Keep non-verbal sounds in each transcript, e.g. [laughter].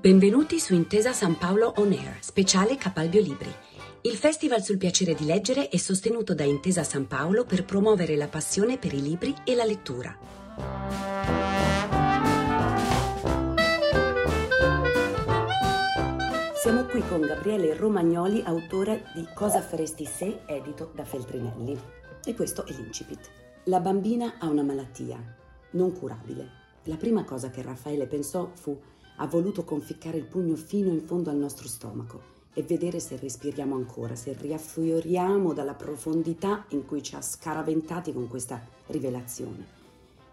Benvenuti su Intesa San Paolo On Air, speciale Capalbio Libri. Il festival sul piacere di leggere è sostenuto da Intesa San Paolo per promuovere la passione per i libri e la lettura. Siamo qui con Gabriele Romagnoli, autore di Cosa faresti se, edito da Feltrinelli. E questo è l'incipit. La bambina ha una malattia, non curabile. La prima cosa che Raffaele pensò fu ha voluto conficcare il pugno fino in fondo al nostro stomaco e vedere se respiriamo ancora, se riaffioriamo dalla profondità in cui ci ha scaraventati con questa rivelazione.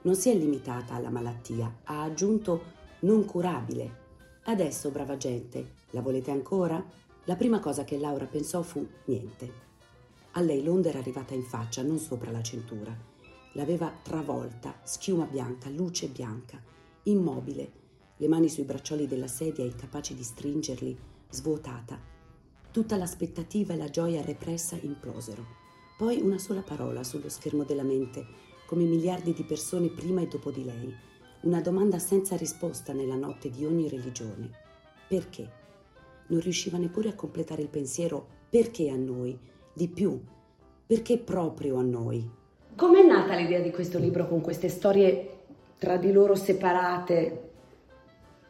Non si è limitata alla malattia, ha aggiunto non curabile. Adesso, brava gente, la volete ancora? La prima cosa che Laura pensò fu niente. A lei l'onda era arrivata in faccia, non sopra la cintura. L'aveva travolta, schiuma bianca, luce bianca, immobile, le mani sui braccioli della sedia, incapace di stringerli, svuotata. Tutta l'aspettativa e la gioia repressa implosero. Poi una sola parola sullo schermo della mente, come miliardi di persone prima e dopo di lei. Una domanda senza risposta nella notte di ogni religione. Perché? Non riusciva neppure a completare il pensiero perché a noi? Di più, perché proprio a noi? Com'è nata l'idea di questo libro con queste storie tra di loro separate,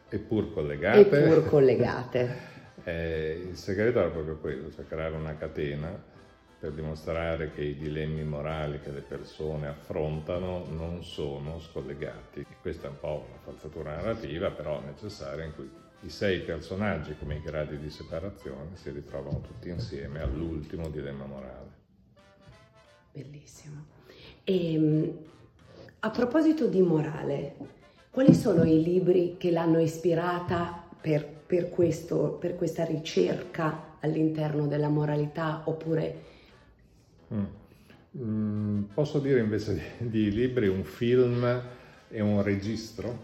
Eppur collegate. Eppur collegate. [laughs] eh, il segreto era proprio quello, cioè creare una catena per dimostrare che i dilemmi morali che le persone affrontano non sono scollegati. Questa è un po' una falsatura narrativa, però necessaria, in cui i sei personaggi come i gradi di separazione si ritrovano tutti insieme all'ultimo dilemma morale. Bellissimo. E, ehm, a proposito di morale, quali sono i libri che l'hanno ispirata per, per, questo, per questa ricerca all'interno della moralità oppure... Mm. Mm, posso dire invece di, di, libri un film e un registro.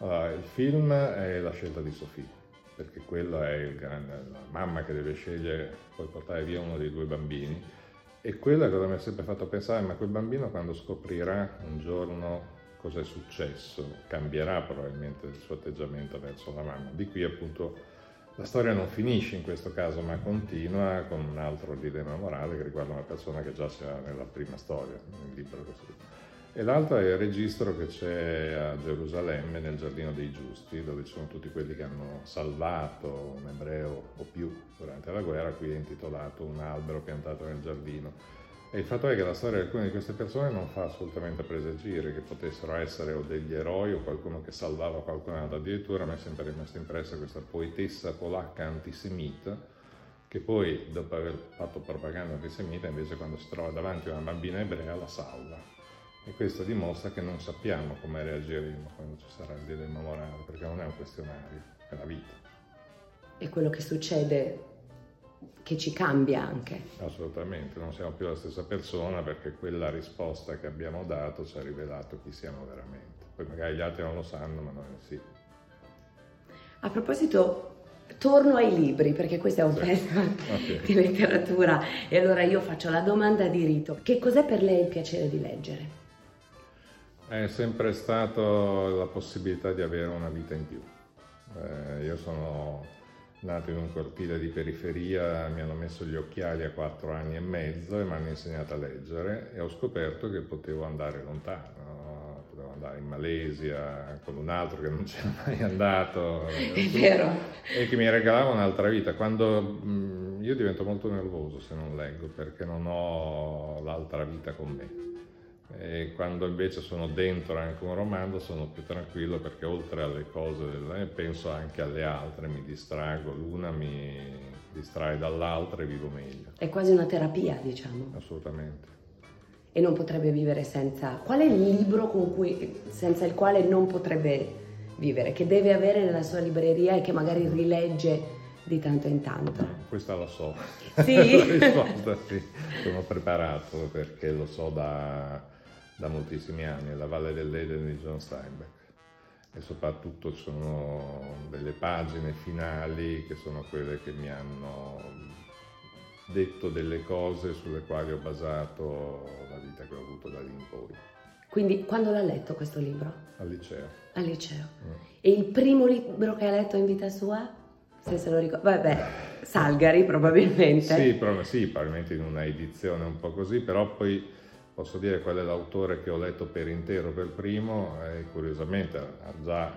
Allora, il film è la scelta di Sofì, perché quella è grande, la mamma che deve scegliere poi portare via uno dei due bambini. E quella cosa mi ha sempre fatto pensare, ma quel bambino quando scoprirà un giorno cosa è successo, cambierà probabilmente il suo atteggiamento verso la mamma. Di qui appunto la storia non finisce in questo caso, ma continua con un altro dilemma morale che riguarda una persona che già c'era nella prima storia, nel libro così. E l'altro è il registro che c'è a Gerusalemme, nel Giardino dei Giusti, dove ci sono tutti quelli che hanno salvato un ebreo o più durante la guerra, qui è intitolato Un albero piantato nel giardino e il fatto è che la storia di alcune di queste persone non fa assolutamente presagire che potessero essere o degli eroi o qualcuno che salvava qualcun altro. Addirittura a me è sempre rimasta impressa questa poetessa polacca antisemita che poi, dopo aver fatto propaganda antisemita, invece quando si trova davanti a una bambina ebrea la salva. E questo dimostra che non sappiamo come reagiremo quando ci sarà il dilemma morale, perché non è un questionario, è la vita. E quello che succede che ci cambia anche. Assolutamente, non siamo più la stessa persona perché quella risposta che abbiamo dato ci ha rivelato chi siamo veramente. Poi magari gli altri non lo sanno, ma noi sì. A proposito, torno ai libri perché questo è un sì. festival [laughs] okay. di letteratura e allora io faccio la domanda di rito. Che cos'è per lei il piacere di leggere? È sempre stata la possibilità di avere una vita in più. Eh, io sono nato in un cortile di periferia, mi hanno messo gli occhiali a quattro anni e mezzo e mi hanno insegnato a leggere e ho scoperto che potevo andare lontano, potevo andare in Malesia con un altro che non [laughs] c'era mai andato. E che mi regalava un'altra vita. Quando mh, io divento molto nervoso se non leggo perché non ho l'altra vita con me e quando invece sono dentro anche un romanzo sono più tranquillo perché oltre alle cose del, penso anche alle altre, mi distrago, l'una mi distrae dall'altra e vivo meglio. È quasi una terapia, diciamo. Assolutamente. E non potrebbe vivere senza... Qual è il libro cui, senza il quale non potrebbe vivere, che deve avere nella sua libreria e che magari rilegge di tanto in tanto? Questa la so. Sì? [laughs] la risposta sì, sono preparato perché lo so da da moltissimi anni, La Valle dell'Eden di John Steinbeck e soprattutto sono delle pagine finali che sono quelle che mi hanno detto delle cose sulle quali ho basato la vita che ho avuto da lì in poi. Quindi quando l'ha letto questo libro? Al liceo. Al liceo. Mm. E il primo libro che ha letto in vita sua? Se se lo ricordo. Vabbè, Salgari probabilmente. Sì, però, sì, probabilmente in una edizione un po' così, però poi posso dire qual è l'autore che ho letto per intero per primo e curiosamente già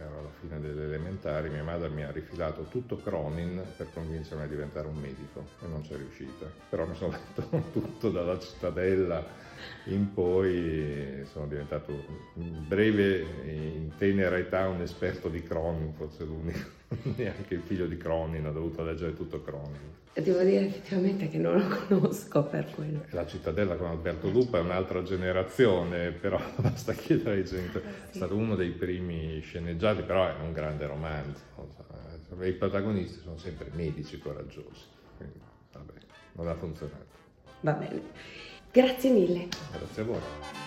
ero alla fine delle elementari, mia madre mi ha rifilato tutto Cronin per convincermi a diventare un medico e non c'è riuscita. Però mi sono [laughs] letto tutto dalla cittadella in poi sono diventato in breve, in tenera età, un esperto di Cronin, forse l'unico. [laughs] Neanche il figlio di Cronin ha dovuto leggere tutto Cronin. Devo dire effettivamente che non lo [laughs] conosco per quello. La cittadella con Alberto Lupa è un'altra generazione, però [laughs] basta chiedere ai genitori. È stato uno dei primi sceneggiati, però è un grande romanzo. I protagonisti sono sempre medici coraggiosi, quindi vabbè, non ha funzionato. Va bene. Grazie mille. Grazie a voi.